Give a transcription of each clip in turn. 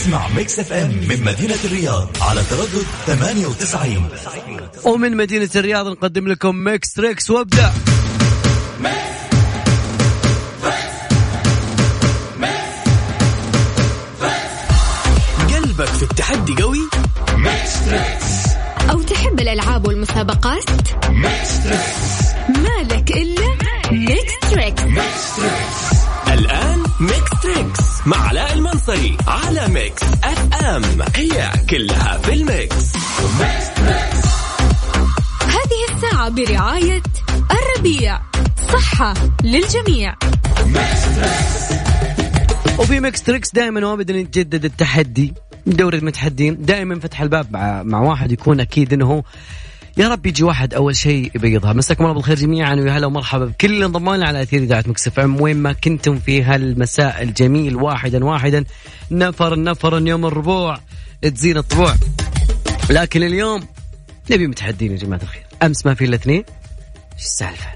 اسمع Mix FM من مدينة الرياض على تردد 98 ومن مدينة الرياض نقدم لكم Mix Trix وابدأ. قلبك في التحدي قوي؟ أو تحب الألعاب والمسابقات؟ مالك إلا Mix Trix الآن Mix Trix مع علاء المنصري على Mix FM. هي كلها في ال mix. هذه الساعة برعاية الربيع. صحة للجميع. وفي Mix Trix دائما وابدا يتجدد التحدي دورة المتحدين. دائما فتح الباب مع, مع واحد يكون أكيد إنه هو يا رب يجي واحد أول شيء يبيضها. مساكم الله بالخير جميعا ويا هلا ومرحبا بكل لنا على أثير إذاعة Mix FM. وين ما كنتم في هالمساء الجميل واحدا واحدا نفر نفر يوم الربوع تزين الطبوع. لكن اليوم نبي متحدين يا جماعة الخير. أمس ما في إلا اثنين. إيش السالفة؟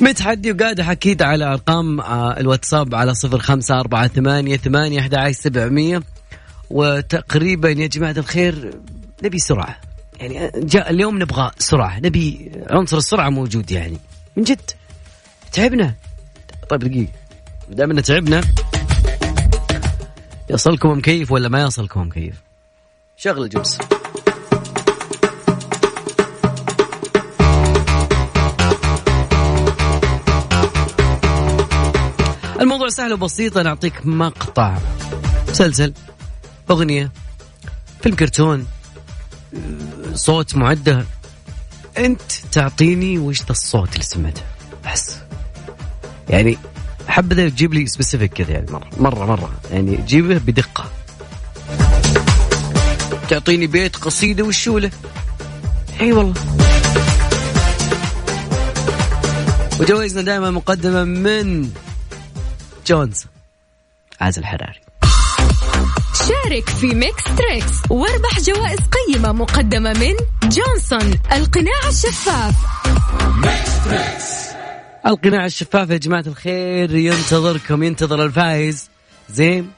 متحدي وقاعد أكيد على أرقام آه، الواتساب على صفر خمسة أربعة ثمانية ثمانية أحد سبعمية. وتقريبا يا جماعة الخير نبي سرعة. يعني جاء اليوم نبغى سرعة. نبي عنصر السرعة موجود يعني. من جد. تعبنا. طيب دقيقة. دام إنه تعبنا. يصلكم مكيف ولا ما يصلكم مكيف شغل الجبس الموضوع سهل وبسيط. أنا أعطيك مقطع. مسلسل أغنية. فيلم كرتون. صوت معده. أنت تعطيني وش الصوت اللي سمعته؟ بس. يعني حبذا تجيب لي specific كذا يعني مره مره مرة. يعني جيبه بدقة. تعطيني بيت قصيدة والشولة. إي والله. وجوائزنا دائما مقدمة من جونز. عازل الحراري. شارك في Mix Trix واربح جوائز قيمة مقدمة من جونسون القناع الشفاف. القناع الشفاف يا جماعة الخير ينتظركم ينتظر الفائز زين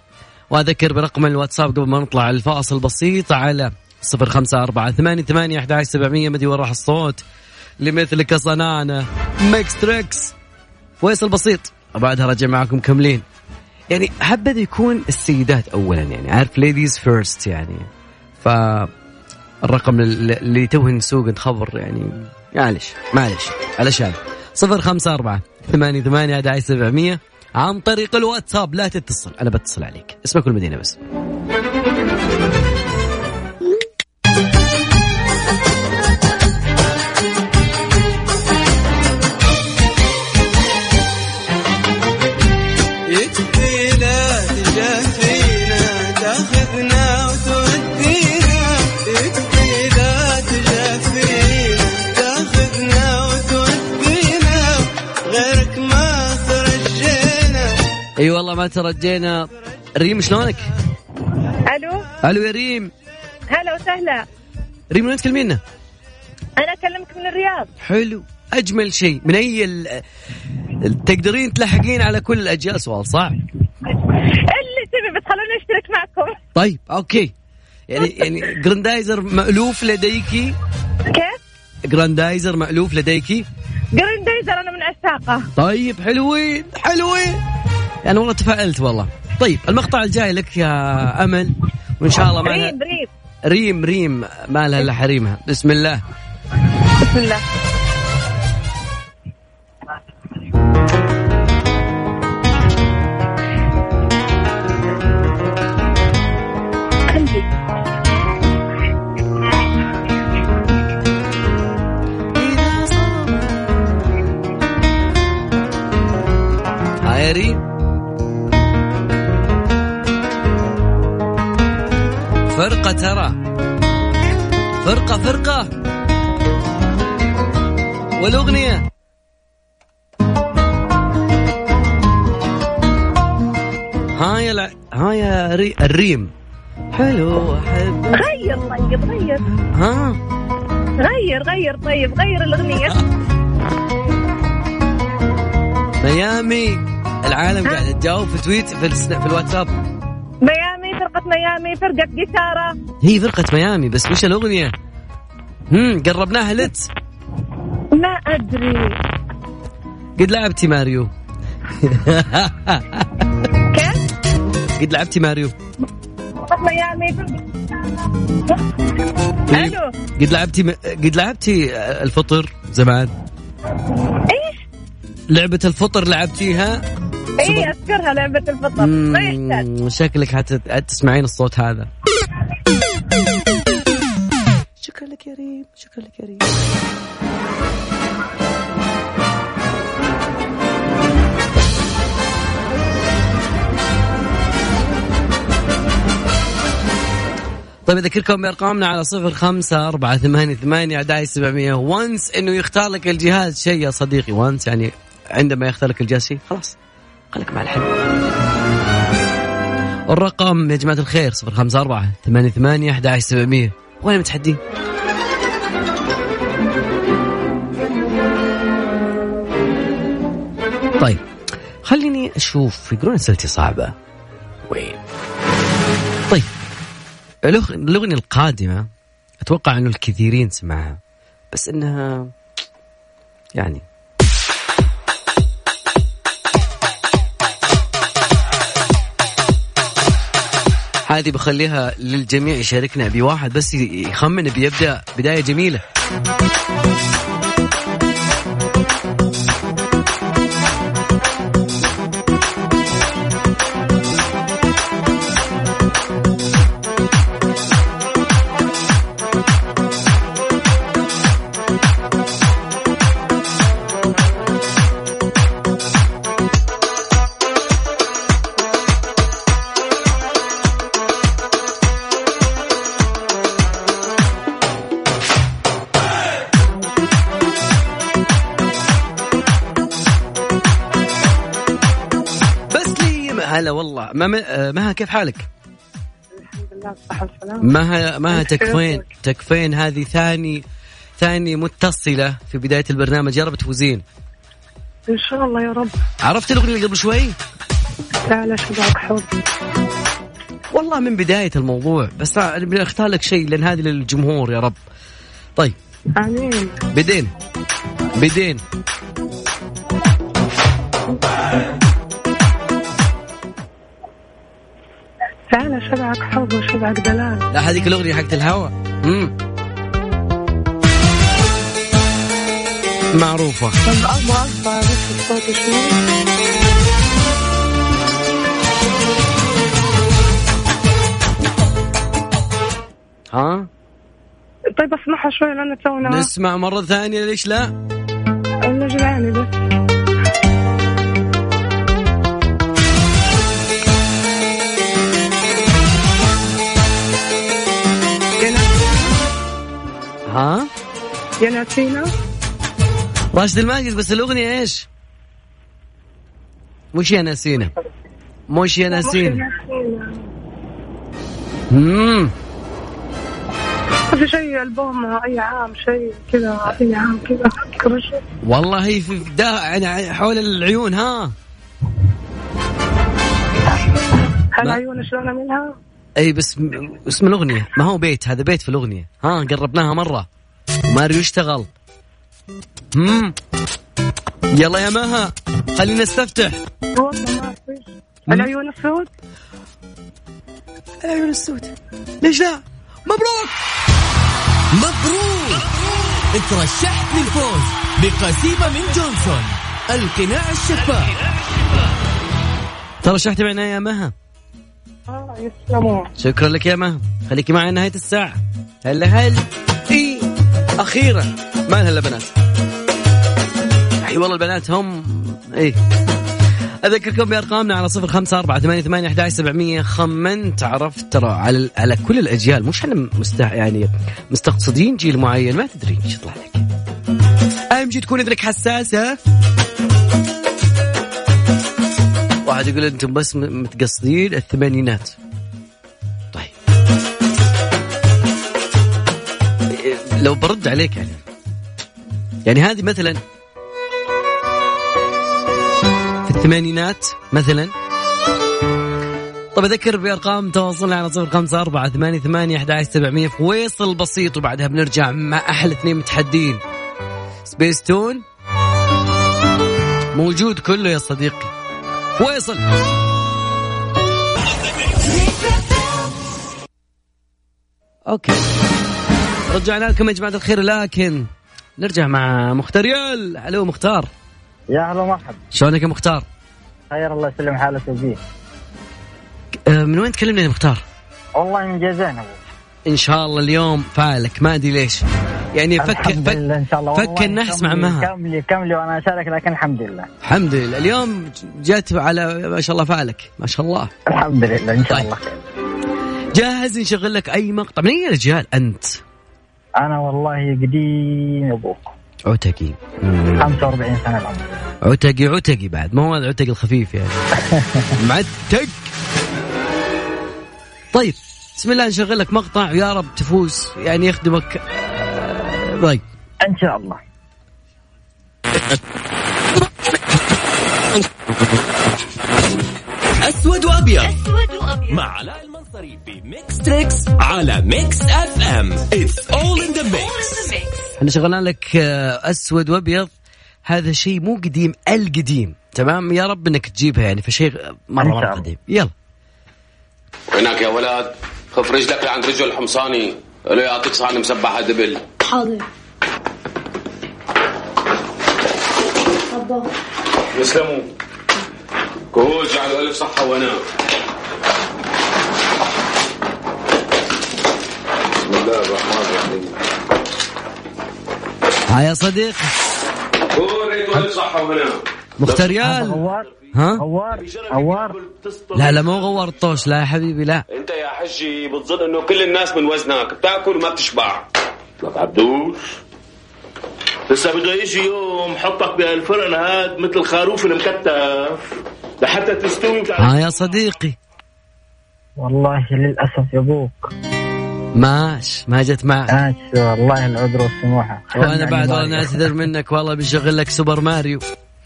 وأذكر برقم الواتساب قبل ما نطلع الفاصل بسيط على صفر خمسة أربعة ثمانية ثمانية أحد عشر سبعمية. مدي وين راح الصوت؟ لمثلك صنانة Mix Trix فاصل بسيط وبعدها راجع معكم مكملين يعني حبذا يكون السيدات اولا يعني. عارف ladies first يعني. ف الرقم اللي توه نسوق نخبر يعني. معلش معلش علشان صفر خمسة أربعة ثمانية ثمانية أحد سبعمية. عن طريق الواتساب لا تتصل أنا بتصل عليك. اسمك والمدينة بس. اي والله ما ترجينا. ريم شلونك؟ ألو؟ ألو يا ريم. هلا وسهلا. ريم وين تكلمينا؟ أنا أكلمك من الرياض. حلو. أجمل شيء. من أي ال... تقدرين تلحقين على كل الأجيال؟ سؤال صح؟ اللي تبي بس خلوني أشترك معكم. طيب okay. يعني يعني جراندايزر مألوف لديكي كيف؟ جراندايزر مألوف لديكي جريندايزر أنا من عشاقه. طيب حلوين حلوين. يعني والله تفائلت والله. طيب المقطع الجاي لك يا أمل وإن شاء الله ما ريم ريم. ريم ريم ما لها إلا حريمها. بسم الله. بسم الله. ترى. فرقة فرقة. والأغنية. ها يا الع... ها يا ري... الريم. حلو أحب. غير طيب غير. ها؟ غير غير طيب غير الأغنية. ميامي العالم قاعد تجاوب في تويت في, السنا- في الواتساب. ميامي فرقة ميامي فرقة قيثارة هي فرقة ميامي بس وش الأغنية؟ هم قربناها لت. ما أدري. قد لعبتي ماريو. كيف؟ قد لعبتي ماريو. فرقة ميامي فرقة ألو قد لعبتي قد لعبتي الفطر زمان. إيش؟ لعبة الفطر لعبتيها؟ إي أذكرها لعبة الفطر ما يحتاج. شكلك حت- حتسمعين الصوت هذا. شكرا لك يا ريم شكرا لك يا ريم. طيب أذكركم بأرقامنا على صفر خمسة أربعة ثمانية ثمانية أعداء سبعمية وانس إنه يختار لك الجهاز. شيء يا صديقي وانس يعني عندما يختار لك الجهاز شيء خلاص. خليك مع الحلم. الرقم يا جماعة الخير صفر خمسة أربعة ثمانية ثمانية أحد سبعمية. وين المتحدين؟ طيب خليني أشوف يقولون أسئلتي صعبة. وين؟ طيب الأغ- الأغنية القادمة أتوقع أنه الكثيرين سمعها بس إنها يعني هذه بخليها للجميع يشاركنا بواحد بس يخمن بيبدأ بداية جميلة. ما ما- مها كيف حالك؟ الصحة والسلامة مها مها تكفين تكفين. هذه ثاني ثاني متصلة في بداية البرنامج. يا رب تفوزين. إن شاء الله يا رب. عرفت الأغنية اللي قبل شوي؟ لا لا شبعك حب والله من بداية الموضوع بس أختار لك شيء لأن هذه للجمهور يا رب. طيب. آمين. بدين. بدين. تعال شبعك حب وشبعك دلال. لا هذيك الأغنية حقت الهوا امم معروفة. طب بس الصوت شوي ها؟ طيب اسمعها شوي لأن تونا. نسمع مرة ثانية ليش لا؟ أنا جمعاني ها؟ يا ناسينا. راشد الماجد بس الأغنية إيش؟ مش يا ناسينا. مش يا ناسينا. امم في شيء ألبوم أي عام شيء كذا أي عام كذا والله هي في دا يعني حول العيون ها؟ هل. عيون شلون أعملها؟ إي بس اسم الاغنيه ما هو بيت هذا بيت في الأغنية. ها قربناها مرة. ماريو يشتغل امم يلا يا مها خلينا نستفتح. والله ما في العيون السود العيون السود ليش لا؟ مبروك. مبروك. ترشحت للفوز بقسيمة من جونسون القناع الشفاف. ترى شحت معنا يا مها. يسلمون. شكرا لك يا مها خليكي معي نهاية الساعة. هلا هل اي أخيرا؟ ما لها الا بنات أي والله البنات هم اي أذكركم بأرقامنا على صفر خمسة أربعة ثمانية ثمانية أحد سبعمية خمنت عرفت ترى على على كل الأجيال مش إحنا مستح يعني مستقصدين جيل معين ما تدري إيش يطلع لك أهم شيء تكون إذنك حساسة. واحد يقول أنتم بس متقصدين الثمانينات. طيب. لو برد عليك يعني. يعني هذه مثلا. في الثمانينات مثلا. طب أذكر بأرقام تواصلنا على صفر خمسة أربعة ثمانية ثمانية أحد سبعمية فويصل بسيط وبعدها بنرجع مع أحلى اثنين متحدين. سبيس تون موجود كله يا صديقي. فويصل أوكي. رجعنا لكم يا جماعة الخير لكن نرجع مع مختار. يال ألو مختار. يا هلا مرحبا. شلونك يا مختار؟ خير الله يسلم حالك وجيه آه، من وين تكلمني يا مختار؟ والله من جازان ابو إن شاء الله اليوم فالك. ما أدري ليش. يعني فك لله إن شاء الله. فك النحس مع مها. كملي كملي وأنا أشارك لكن الحمد لله. الحمد لله. اليوم جات على ما شاء الله فالك. ما شاء الله. الحمد لله إن شاء طيب. الله. جاهز نشغل لك أي مقطع؟ من اي رجال أنت؟ أنا والله قديم أبوك. عتقي. 45 سنة العمر عتقي عتقي بعد. ما هو العتق الخفيف يعني. معتق. طيب. بسم الله نشغل لك مقطع ويا رب تفوز يعني يخدمك. طيب إن شاء الله. أسود وأبيض. مع علاء المنصري ب Mix Trix على Mix FM It's all in the mix. إحنا شغلنا لك آه، أسود وأبيض. هذا شيء مو قديم القديم. تمام؟ يا رب إنك تجيبها يعني فشيء مرة مرة. قديم. يلا. وينك يا ولد خف رجلك لعند رجل الحمصاني. له يعطيك صحن مسبحة دبل. حاضر. أبا يسلموا كهول جعلوا ألف صحة وأنا. بسم الله الرحمن الرحيم. ها يا صديق. كول ريته ألف صحة وهنا. مختار ريال ها؟ غوار غوار. لا لا مو غوار الطوش لا يا حبيبي لا. أنت يا حجي بتظن إنه كل الناس من وزنك بتاكل وما بتشبع. لك عبدوش لسه بده يجي يوم حطك بهالفرن هاد مثل الخروف المكتف. لحتى تستوي. ها يا صديقي. والله للأسف يا أبوك ماش ما جت معك. ماشي والله العذر والسموحة. وأنا بعد والله نعتذر منك والله بنشغل لك سوبر ماريو.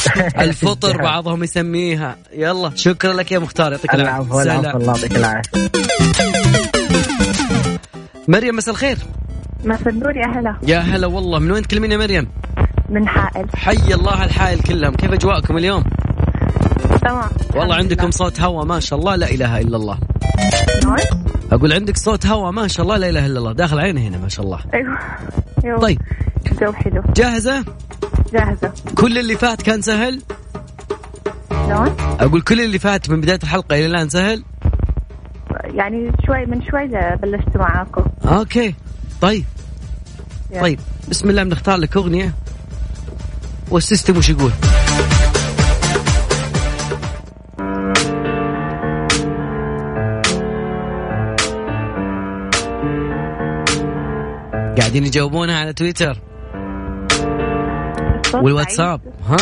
الفطر بعضهم يسميها. يلا شكرا لك يا مختار يعطيك العافية. العفو. الله يعطيك العافية. مريم مساء الخير. مساء النور يا هلا. يا هلا والله. من وين تكلمين يا مريم؟ من حائل. حي الله الحائل كلهم. كيف أجواءكم اليوم؟ تمام. والله عندكم صوت هوا ما شاء الله. لا إله إلا الله. نعم. أقول عندك صوت هوا ما شاء الله. لا إله إلا الله. داخل عيني هنا ما شاء الله. أيوه. طيب. جو حلو. جاهزة؟ جاهزة. كل اللي فات كان سهل؟ نعم أقول كل اللي فات من بداية الحلقة إلى الآن سهل؟ يعني شوي من شوي بلشت معاكم. okay. طيب. يلا. طيب. بسم الله بنختار لك أغنية. وال system وش يقول؟ قاعدين يجاوبونها على تويتر. والواتساب. ها؟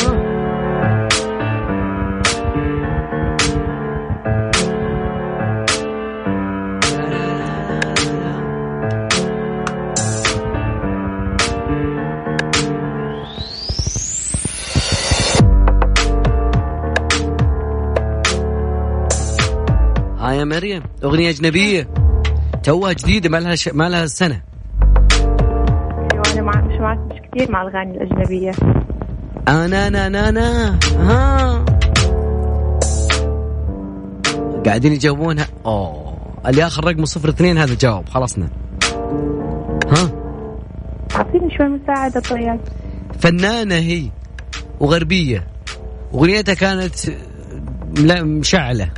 ها يا مريم أغنية أجنبية. توها جديدة ما لها ش... ما لها سنة. كثير مع الأغاني الأجنبية. أنا أنا أنا أنا ها قاعدين يجاوبونها. أوه. اللي اخر رقمه صفر اثنين هذا جاوب. خلصنا ها؟ أعطيني شوي مساعدة طيب فنانة هي وغربية. أغنيتها كانت ملا- مشعلة.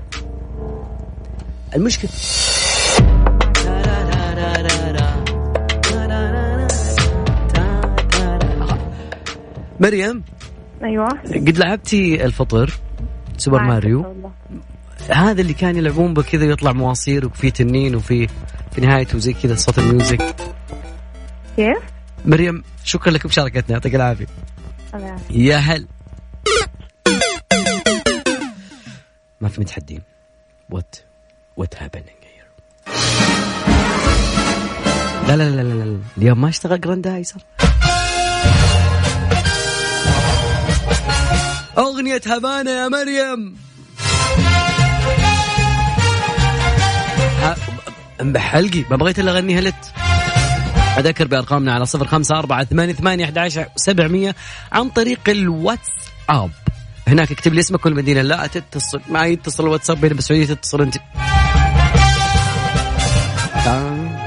مريم أيوه. قد لعبتي الفطر سوبر ما ماريو. هذا اللي كان يلعبون بكذا يطلع مواسير وفي تنين وفي في نهايته زي كذا صوت الميوزك. كيف؟ مريم شكرا لك بمشاركتنا يعطيك العافية. يا هل. ما في متحدين. وات وات هابينج لا لا لا لا اليوم ما اشتغل جراندايزر أغنية هبانة يا مريم. بحلقي؟ ما بغيت إلا أغنيها لت. أذكر بأرقامنا على صفر خمسة أربعة ثمانية ثمانية أحد عشر سبعمية عن طريق الواتساب. هناك اكتب لي اسمك والمدينة. لا تتصل معي يتصل الواتساب هنا بالسعودية تتصل أنت. تمام.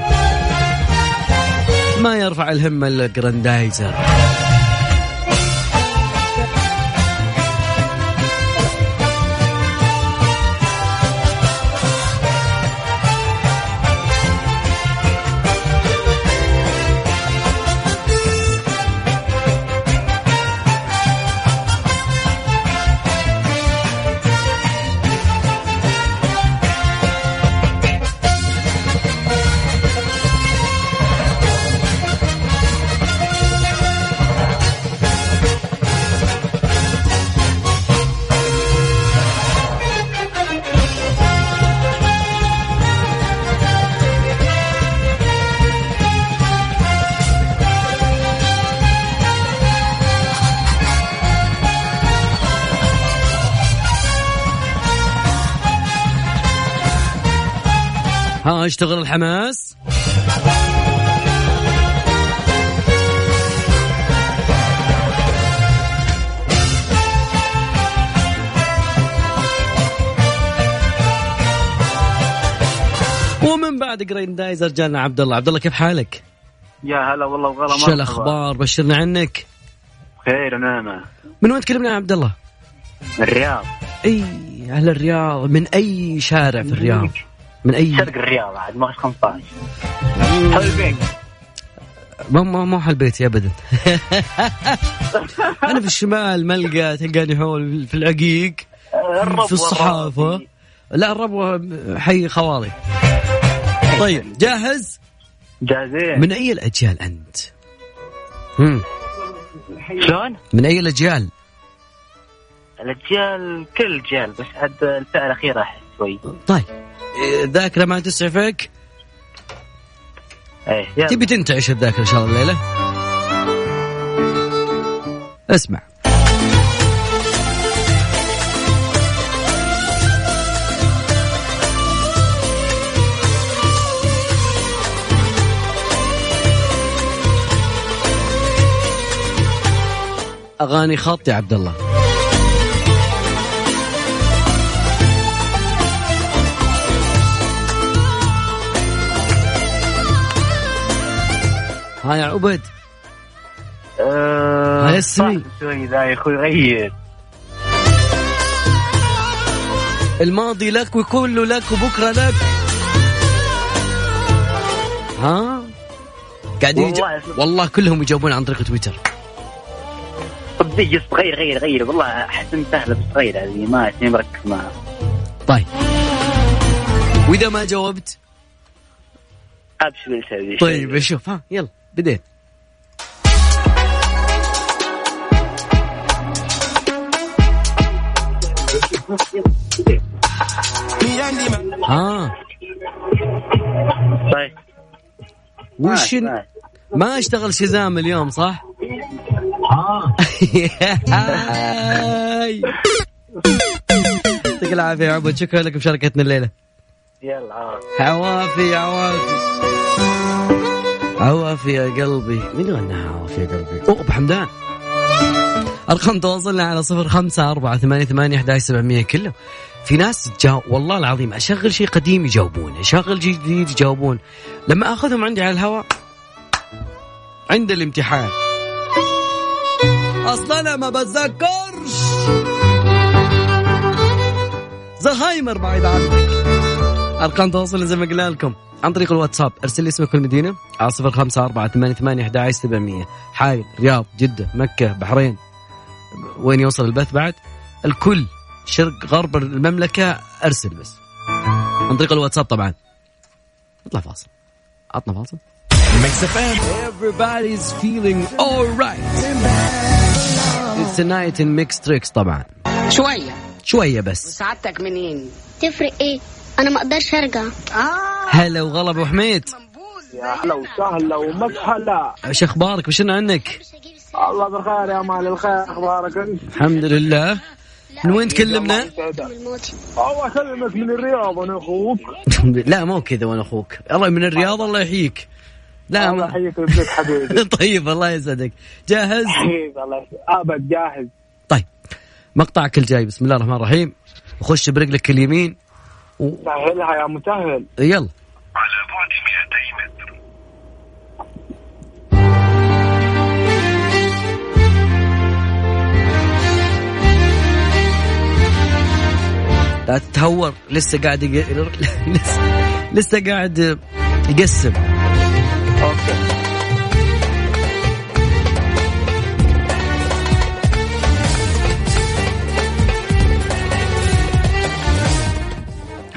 ما يرفع الهمة الجراندايزر. ها اشتغل الحماس ومن بعد جراندايزر جانا عبد الله عبد الله كيف حالك؟ يا هلا والله وغلا شو الأخبار؟ بشرنا عنك خير نعمة من وين تكلمنا يا عبد الله؟ الرياض إي أهل الرياض من أي شارع في الرياض؟ من اي شرق الرياض عاد ما 15 حول البيت؟ ما ما ما حل بيتي ابدا. أنا في الشمال ملقى تلقاني حول في العقيق في الصحافة. لا الربوة حي خواضي طيب جاهز؟ جاهزين. من أي الأجيال أنت؟ هم. شلون؟ من أي الأجيال؟ الأجيال كل الأجيال بس عاد الفئة الأخيرة أحس شوي. طيب. الذاكره ما تسعفك. إيه تبي تنتعش الذاكره إن شاء الله الليلة؟ اسمع. أغاني خط يا عبد الله. ها يا عبد. السمي. صعب شوي ذا يا أخوي غير. الماضي لك وكله لك وبكرة لك. ها؟ قاعدين. والله والله كلهم يجاوبون عن طريق تويتر. جس غير غير غير. والله أحس ان سهله بس غير هذه ما اسمي مركز معها طيب. وإذا ما جاوبت؟ أبشر طيب شوف ها يلا. بديت ها طيب وش ن- ماشي. ما اشتغل شزام اليوم صح؟ هاي. يعطيك العافية يا عبد شكرا لك بمشاركتنا الليلة يلا. عوافي عوافي عوافي يا قلبي. مين غناها عوافي يا قلبي؟ أوه أبو حمدان. أرقام تواصلنا على صفر خمسة أربعة ثمانية ثمانية أحد سبعمية كله. في ناس جاو والله العظيم أشغل شيء قديم يجاوبون أشغل شيء جديد يجاوبون. لما أخذهم عندي على الهواء عند الامتحان. أصلا أنا ما بتذكرش. زهايمر بعيد عنك. أرقام تواصل زي ما قلنا لكم. عن طريق الواتساب ارسل لي اسمك والمدينة على صفر خمسة أربعة ثمانية ثمانية أحد سبعمية حايل رياض جدة مكة بحرين. وين يوصل البث بعد؟ الكل شرق غرب المملكة ارسل بس. عن طريق الواتساب طبعا. اطلع فاصل. عطنا فاصل. Mix FM Everybody's feeling alright. It's a night in Mix Trix طبعا. شوية. شوية بس. سعادتك منين؟ تفرق إيه؟ أنا ما أقدرش أرجع. هلا وغلا أبو حميد. يا هلا وسهلا ومسهلا. إيش أخبارك؟ وشنا عنك؟ الله بخير يا مال الخير أخبارك أنت؟ الحمد لله. من وين تكلمنا؟ الله أكلمك من الرياض أنا أخوك. لا مو كذا وأنا أخوك. الله من الرياض الله يحييك. لا الله. يحييك ويبارك حبيبي. طيب الله يسعدك. جاهز؟ حبيبي الله يسعدك. أبد جاهز. طيب مقطعك الجاي. بسم الله الرحمن الرحيم. وخش برجلك اليمين. سهلها يا مسهل يلا. لا تتهور لسه قاعد يق... لسه لسه قاعد يقسم.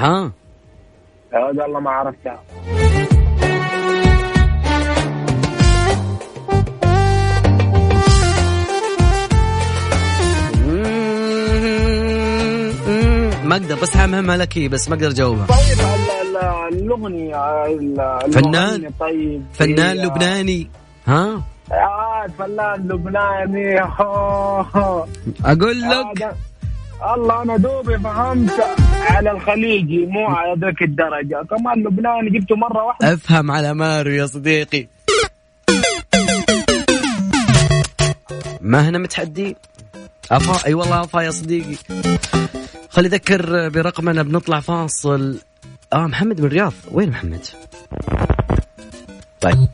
ها؟ يا ولد الله ما عرفتها ما أقدر بس همها لك هي بس ما أقدر اجاوبها طيب ال- ال- الاغنيه ال- فنان؟ طيب فنان لبناني. ها؟ آه فنان لبناني. أقول لك. هذا- الله أنا دوبي فهمت. على الخليجي مو على ذاك الدرجة. كمان لبناني جبته مرة واحدة. أفهم على مارو يا صديقي. ما هنا متحدي؟ أفا أي والله أفا يا صديقي. خلي أذكر برقمنا بنطلع فاصل. آه محمد من الرياض. وين محمد؟ طيب.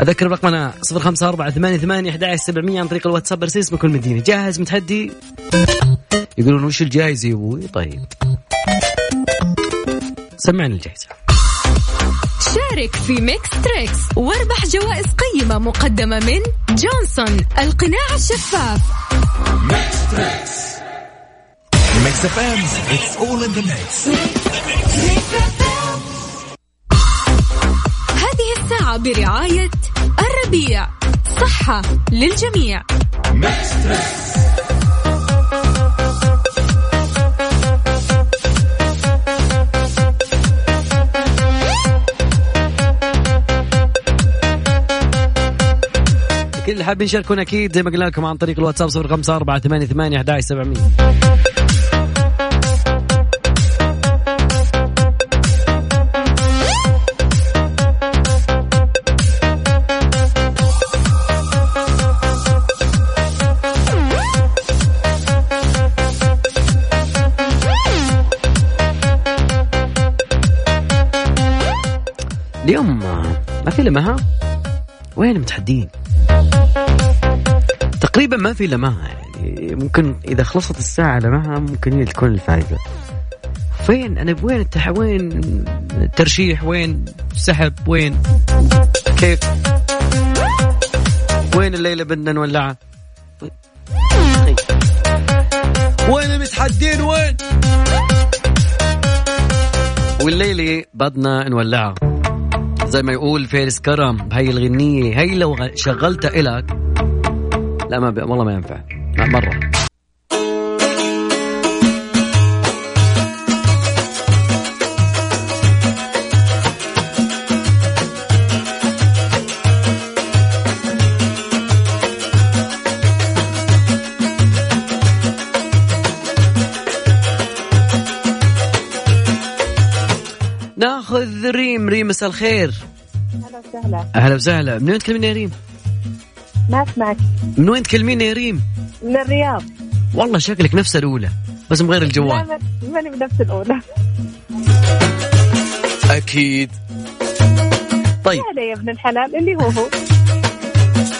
أذكر رقمنا 0548811700 عن طريق الواتساب ارسل اسمك والمدينة. جاهز متحدي؟ يقولون وش الجائزة يا أبوي؟ طيب. سمعني الجائزة. شارك في Mix Trix واربح جوائز قيمة مقدمة من جونسون القناع الشفاف. Mix FM it's all in the mix هذه الساعة برعاية الربيع صحة للجميع. كل اللي حابين يشاركون أكيد زي ما قلنا لكم عن طريق الواتساب 0548811700 اليوم ما في لمها وين متحدين تقريبا ما في لمها يعني ممكن إذا خلصت الساعة لمها ممكن هي تكون الفائزة. فين؟ أنا وين التح... وين الترشيح وين السحب وين كيف؟ وين الليلة بدنا نولعها. وين المتحدين؟ وين؟ والليلة بدنا نولعها. زي ما يقول فارس كرم بهي الغنية هي لو شغلتها إلك لا ما ب... والله ما ينفع. مرة. ريم ريم مساء الخير. هلا وسهلا. أهلا وسهلا. من وين تكلمين يا ريم؟ ما أسمعك. من وين تكلمين يا ريم؟ من الرياض. والله شكلك نفس الأولى بس مغير الجوال. لا ما- ماني بنفس الأولى. أكيد. طيب. هذا يا ابن الحلال اللي هو هو.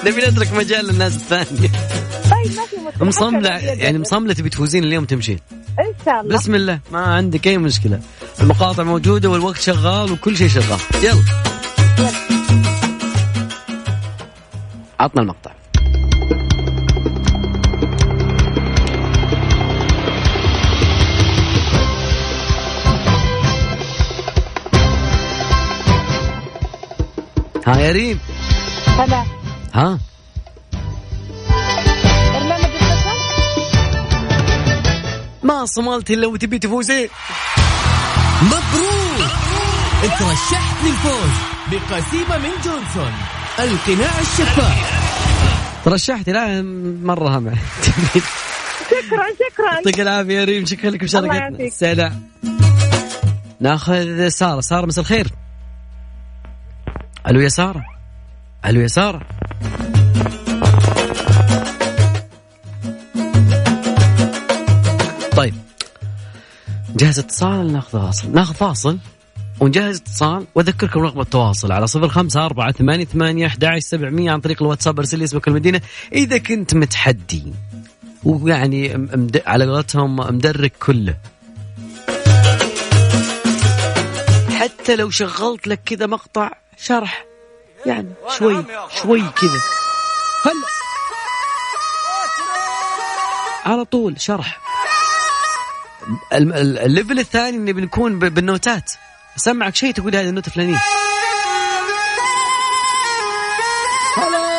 نبي نترك مجال للناس الثانية. طيب ما في مشكلة. لو يعني. مصملة تبي تفوزين اليوم تمشي إن شاء الله. بسم الله. ما عندك أي مشكلة. المقاطع موجودة والوقت شغال وكل شيء شغال. يلا. عطنا المقطع. ها يا ريم. هلا ها؟ ما صملت الا وتبي تفوزين مبروك. انت رشحت للفوز بقسيمة من جونسون القناع الشفاف. ترشحتي لا مرة هم. شكرا شكرا. يعطيك العافية يا ريم شكرا لك يعافيك. سلام. ناخذ سارة. سارة مساء الخير. ألو يا سارة. ألو يا سارة. جهز اتصال ناخذ فاصل. ناخذ فاصل. ونجهز اتصال. وأذكركم رقم التواصل على صفر خمسة أربعة ثمانية ثمانية أحد سبعمية عن طريق الواتساب. أرسل لي اسمك المدينة إذا كنت متحدي ويعني مد... على قولتهم مدرك كله. حتى لو شغلت لك كذا مقطع شرح. يعني شوي شوي كذا. هلا على طول شرح. ال level الثاني اللي بنكون بالنوتات. اسمعك شيء تقول هذه النوت الفلانية. هلا.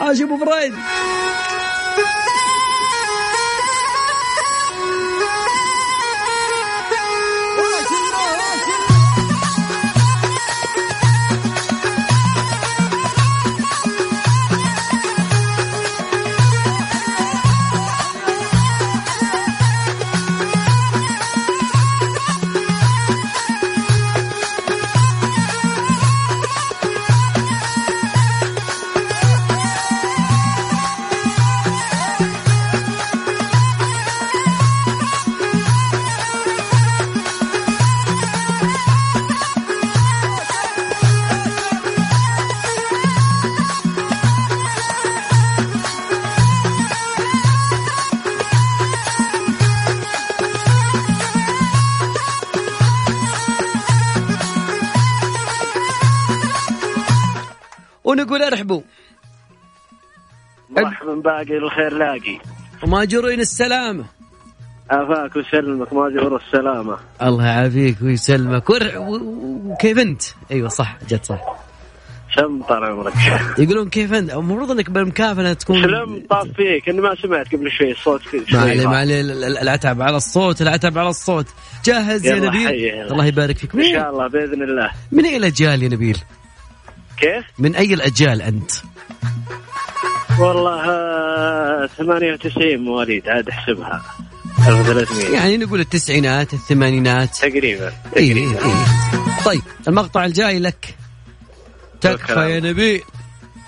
ابو بريد ونقول أرحبوا. مرحبا باقي الخير لاقي. وماجورين السلامة. عافاك وسلمك ما جور السلامة. الله يعافيك ويسلمك. ور... و- وكيف أنت؟ أيوه صح جت صح. شم طال عمرك. يقولون كيف أنت؟ المفروض أنك بالمكافأة تكون سلم طاف فيك إني ما سمعت قبل شوي الصوت ما عليه. ما عليه ال- ال- العتب على الصوت العتب على الصوت. جاهز يا نبيل. الله يبارك فيك. إن شاء الله بإذن الله. من اي الاجيال يا نبيل؟ كيف؟ من أي الأجيال أنت؟ والله آه، 98 مواليد عاد احسبها. 1300 يعني نقول التسعينات الثمانينات. تقريبا اي اي اي طيب المقطع الجاي لك. تكفى يا نبيل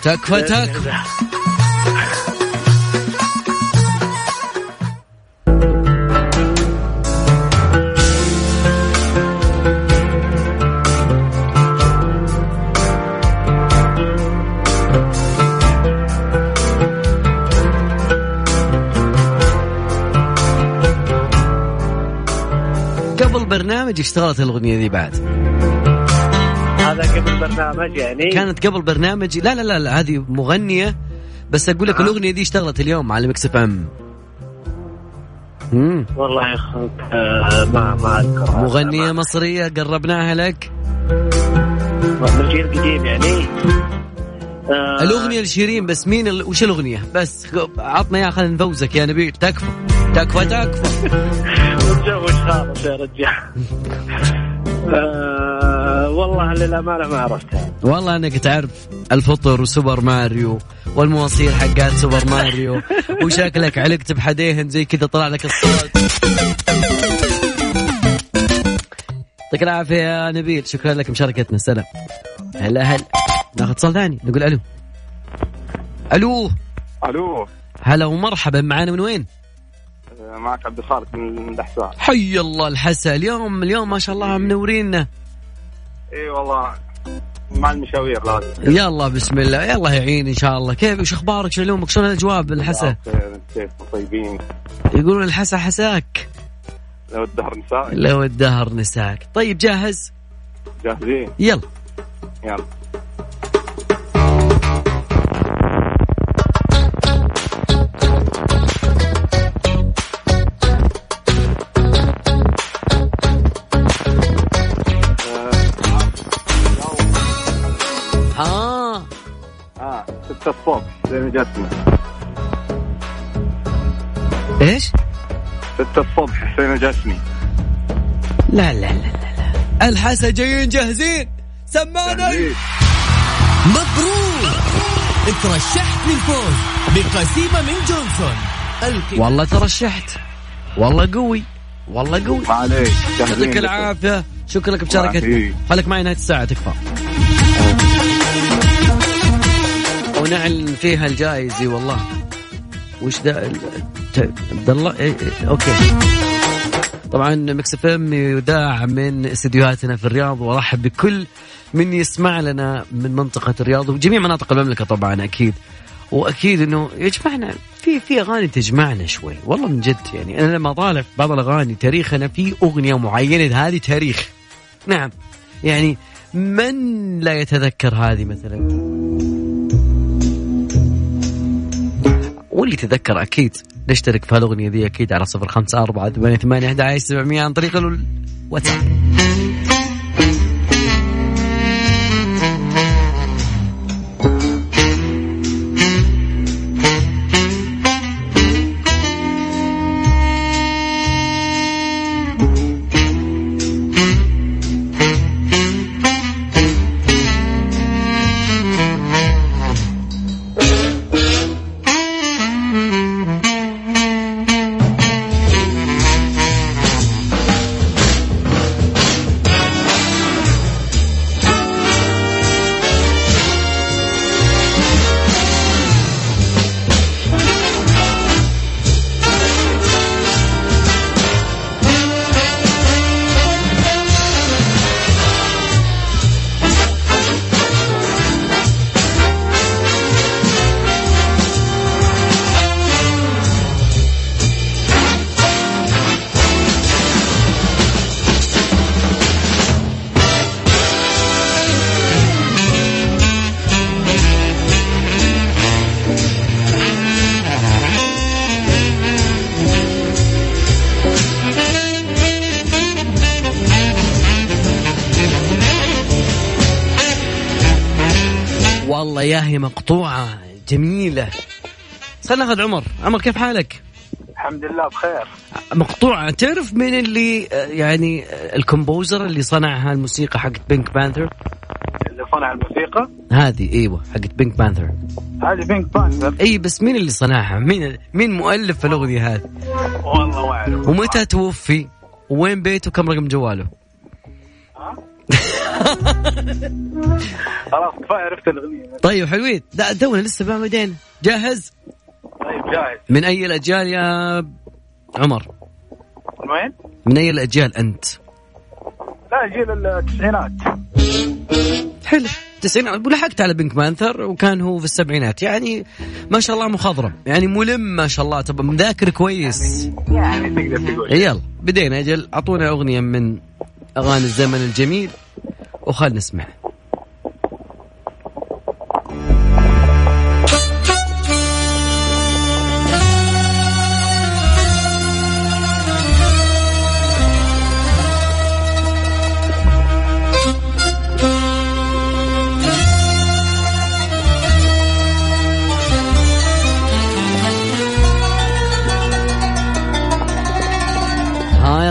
تكفى تكفى. برنامج اشتغلت الأغنية ذي بعد. هذا قبل برنامج يعني؟ كانت قبل برنامج. لا لا لا, لا هذه مغنية. بس أقول لك الأغنية دي اشتغلت اليوم على Mix FM. مم. والله يا أخوك آه، ما ما أذكر. مغنية مصرية قربناها لك. من الجيل القديم يعني؟ آه، الأغنية لشيرين بس مين ال... وش الأغنية؟ بس عطنا إياها خلينا نفوزك يا نبيل. تكفى تكفى تكفى. خالص يا رجال. آه، والله للأمانة ما عرفتها والله انك تعرف الفطر وسوبر ماريو والمواصيل حقات سوبر ماريو وشكلك علقت بحديهن زي كذا طلع لك الصوت. يعطيك العافية يا نبيل. شكرا لك مشاركتنا. سلام. هلا هلا. ناخذ اتصال ثاني. نقول ألو. ألو. ألو. هلا ومرحبا. معانا من وين؟ معك عبد الخالق من الاحساء حي الله الحسا اليوم اليوم ما شاء الله منورينا إي والله مع المشاوير لازم. يلا بسم الله. يلا يعين إن شاء الله. كيف؟ وش أخبارك؟ شو علومك؟ شلون الأجواء بالحسا كيف؟ طيبين. يقولون الحسا حساك. لو الدهر نساء لو الدهر نساك. طيب جاهز؟ جاهزين. يلا. يلا. ستة الصبح زين جاتني إيش؟ ستة الصبح حسين الجسمي لا لا لا لا, لا. الحسا جايين جاهزين. سمعنا. مبروك. ترشحت للفوز بقسيمة من جونسون. القي والله ترشحت. والله قوي. والله قوي. معليش يعطيك العافية. شكرا لك معليش. خليك معي نهاية الساعة. تكفى. ونعلن فيها الجائزة والله. وش ده عبد الله؟ أوكي. طبعا Mix FM يذاع من استديوهاتنا في الرياض وارحب بكل من يسمع لنا من منطقة الرياض وجميع مناطق المملكة طبعا أكيد. وأكيد إنه يجمعنا في في أغاني تجمعنا شوي والله من جد يعني. أنا لما أطالع بعض الأغاني تاريخنا في أغنية معينة هذه تاريخ. نعم. يعني من لا يتذكر هذه مثلا؟ واللي يتذكر أكيد نشترك في هالأغنية ذي أكيد على صفر خمسة أربعة ثمانية ثمانية عن طريق الواتساب. هي مقطوعة جميلة. خلينا ناخذ عمر. عمر كيف حالك؟ الحمد لله بخير. مقطوعة. تعرف مين اللي آه، يعني آه، ال composer اللي صنع هالموسيقى حقت Pink Panther اللي صنع الموسيقى؟ هذه إيوه حقت Pink Panther هذه Pink Panther إي بس مين اللي صنعها؟ مين مين مؤلف الأغنية هذه؟ والله ما أعرف. ومتى توفي؟ وين بيته؟ وكم رقم جواله؟ خلاص كفاية عرفت الاغنيه طيب حلوين. لا دونا لسه ما بدينا جاهز؟ طيب جاهز. من أي الأجيال يا عمر؟ من وين؟ من أي الأجيال أنت؟ لا جيل التسعينات. حلو. التسعينات ولحقت على بينك بانثر وكان هو في السبعينات. يعني ما شاء الله مخضرم. يعني ملم ما شاء الله. تبقى مذاكر كويس. يعني تقدر تقول. يلا بدينا أجل أعطونا أغنية من أغاني الزمن الجميل وخلنا نسمع.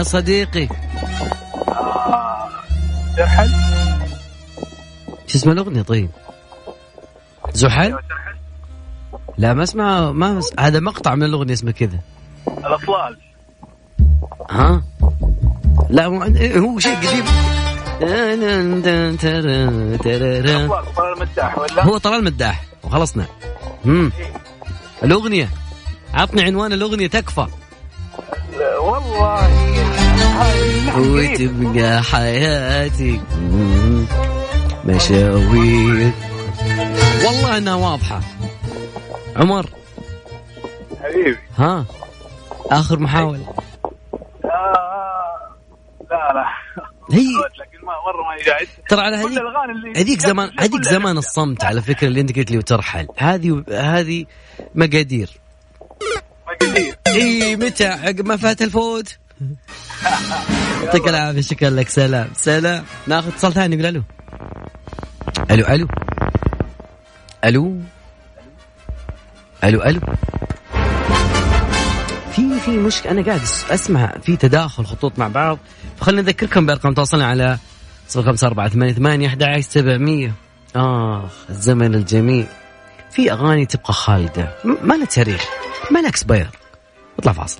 صديقي زحل؟ شو اسم الأغنية طيب؟ زحل؟ لا ما اسمع ما مس... هذا مقطع من الأغنية اسمه كذا. الأطلال. ها؟ لا مو... هو شيء قديم. الأطلال طلال المداح ولا؟ هو طلال مداح وخلصنا. امم الأغنية. عطني عنوان الأغنية تكفى. والله. وتبقى حياتي. مشاوير. والله أنها واضحة. عمر. حبيبي. ها؟ آخر محاوله آه لا لا. هي. لكن ما مرة ما يقعد ترى على هذيك هذيك زمان هذيك زمان. الصمت على فكرة اللي أنت قلت لي وترحل. هذه هذه مقادير. مقادير. إي متى؟ عقب ما فات الفوت. يعطيك العافية شكرا لك. سلام. سلام. ناخذ اتصال ثاني نقول ألو. ألو ألو. ألو. ألو ألو. في في مشكلة أنا قاعد أسمع في تداخل خطوط مع بعض. فخلنا نذكركم بأرقام تواصلنا على 0548811700 آخ الزمن الجميل. في أغاني تبقى خالده ما لها تاريخ ما لها اكسباير اطلع فاصل.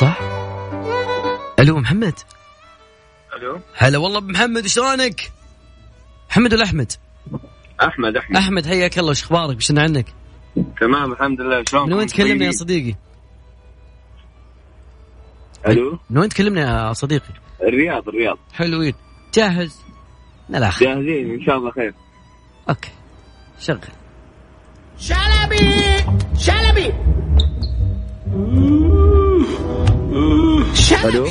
صح؟ ألو محمد ألو هلا والله بمحمد شلونك؟ محمد ولا أحمد؟ أحمد أحمد أحمد حياك الله وش أخبارك؟ بشنا عنك؟ تمام الحمد لله شلونكم من وين تكلمنا يا طيبين؟ صديقي؟ ألو من وين تكلمنا يا صديقي؟ الرياض الرياض حلوين جاهز؟ من الآخر جاهزين إن شاء الله خير أوكي شغل شلبي شلبي ألو؟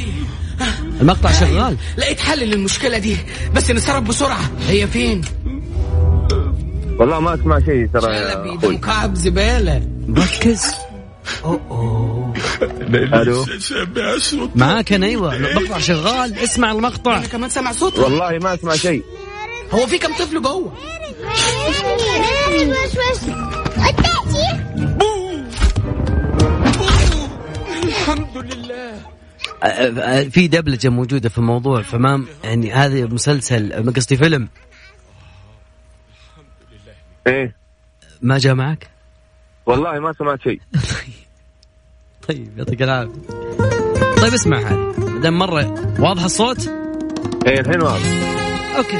المقطع شغال. لقيت حل للمشكلة دي بس نتصرف بسرعة. هي فين؟ والله ما أسمع شيء ترى. يا شلبي ده أخوي مكعب زبالة. ركز ألو؟ معاك أنا أيوه. المقطع شغال. اسمع المقطع. أنا كمان سامع صوت والله ما أسمع شيء. هو في كم طفل جوه؟ الحمد لله. في دبلجة موجودة في الموضوع فما يعني هذا مسلسل قصدي فيلم. إيه. ما جاء معك؟ والله ما سمعت شيء. طيب يعطيك العافية. طيب اسمع هذه. دام مرة واضح الصوت؟ إيه الحين واضح. أوكي.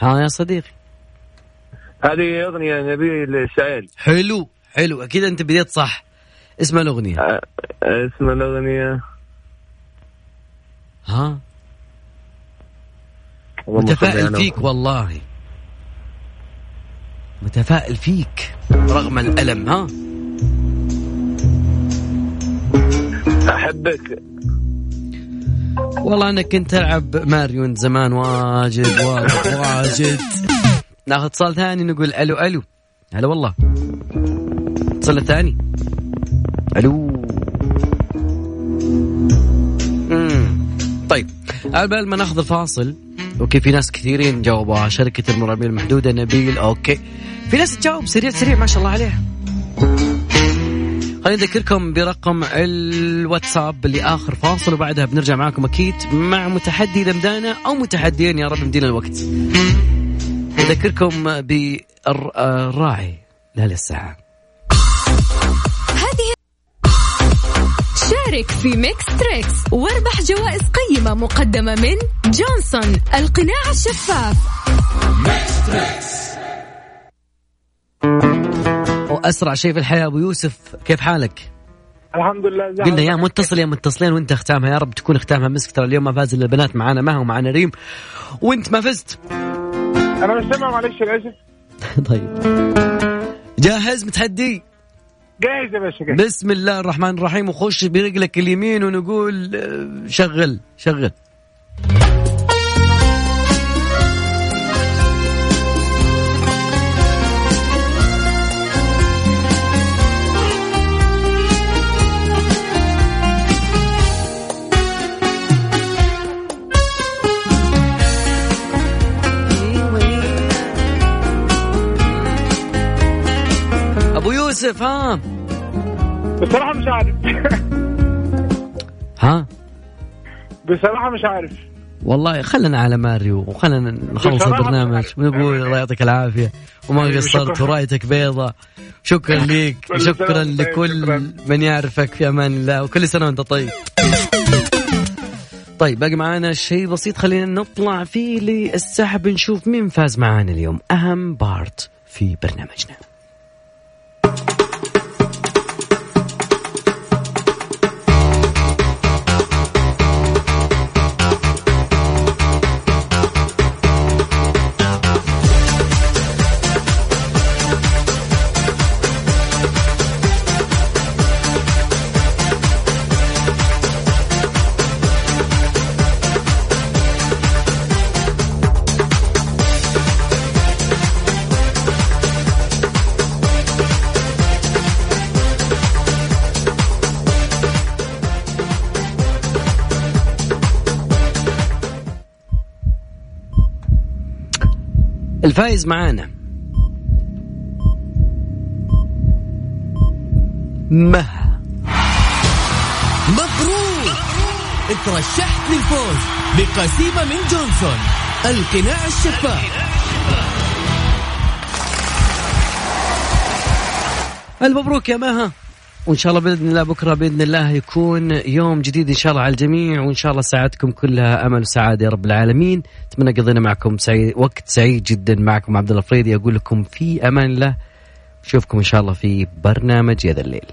ها يا صديقي. هذه أغنية نبيل السعيد حلو حلو. أكيد أنت بديت صح. اسم الأغنية. آه، اسم الأغنية. ها؟ متفائل فيك والله. متفائل فيك رغم الألم ها؟ أحبك. والله أنا كنت ألعب ماريو من زمان واجد واجد واجد. ناخذ اتصال ثاني نقول ألو ألو. هلا والله. اتصال الثاني. ألو. مم. طيب بال ما ناخذ الفاصل أوكي في ناس كثيرين جاوبوا شركة المرابين المحدودة نبيل أوكي. في ناس تجاوب سريع سريع ما شاء الله عليها. خليني أذكركم برقم الواتساب اللي اخر فاصل وبعدها بنرجع معاكم أكيد مع متحدي إذا مدانا أو متحديين يا رب مدينا الوقت. أذكركم بالراعي لهذه الساعة. هذه شارك في Mix Trix واربح جوائز قيمة مقدمة من جونسون القناع الشفاف. واسرع شيء في الحياة أبو يوسف كيف حالك؟ الحمد لله زي قلنا يا. متصل يا متصلين وأنت ختامها يا رب تكون ختامها مسك. ترى اليوم ما فاز إلا البنات معانا مها ومعانا ريم وأنت ما فزت. أنا مش سامع معلش أنا اسف طيب. جاهز؟ متحدي؟ جاهز يا باشا جاهز. بسم الله الرحمن الرحيم. وخش برجلك اليمين ونقول آه، شغل شغل. يوسف ها؟ بصراحة مش عارف. ها؟ بصراحة مش عارف. والله خلنا على ماريو وخلنا نخلص البرنامج. ونقول الله يعطيك العافية. وما أيوة، قصرت. ورأيتك بيضة. شكرا لك كل شكرا طيب، لكل. من يعرفك في أمان الله وكل سنة وأنت طيب. طيب باقي معانا شيء بسيط خلينا نطلع فيه للسحب نشوف مين فاز معانا اليوم. أهم بارت في برنامجنا. الفايز معانا. مها مبروك. ترشحت للفوز بقسيمة من جونسون القناع الشفاف. المبروك يا مها. وإن شاء الله بإذن الله بكرة بإذن الله يكون يوم جديد إن شاء الله على الجميع وإن شاء الله ساعتكم كلها أمل وسعادة يا رب العالمين. أتمنى قضينا معكم سعيد وقت سعيد جدا معكم عبد الله الفريدي أقول لكم في أمان الله. نشوفكم إن شاء الله في برنامج يا ذا الليل.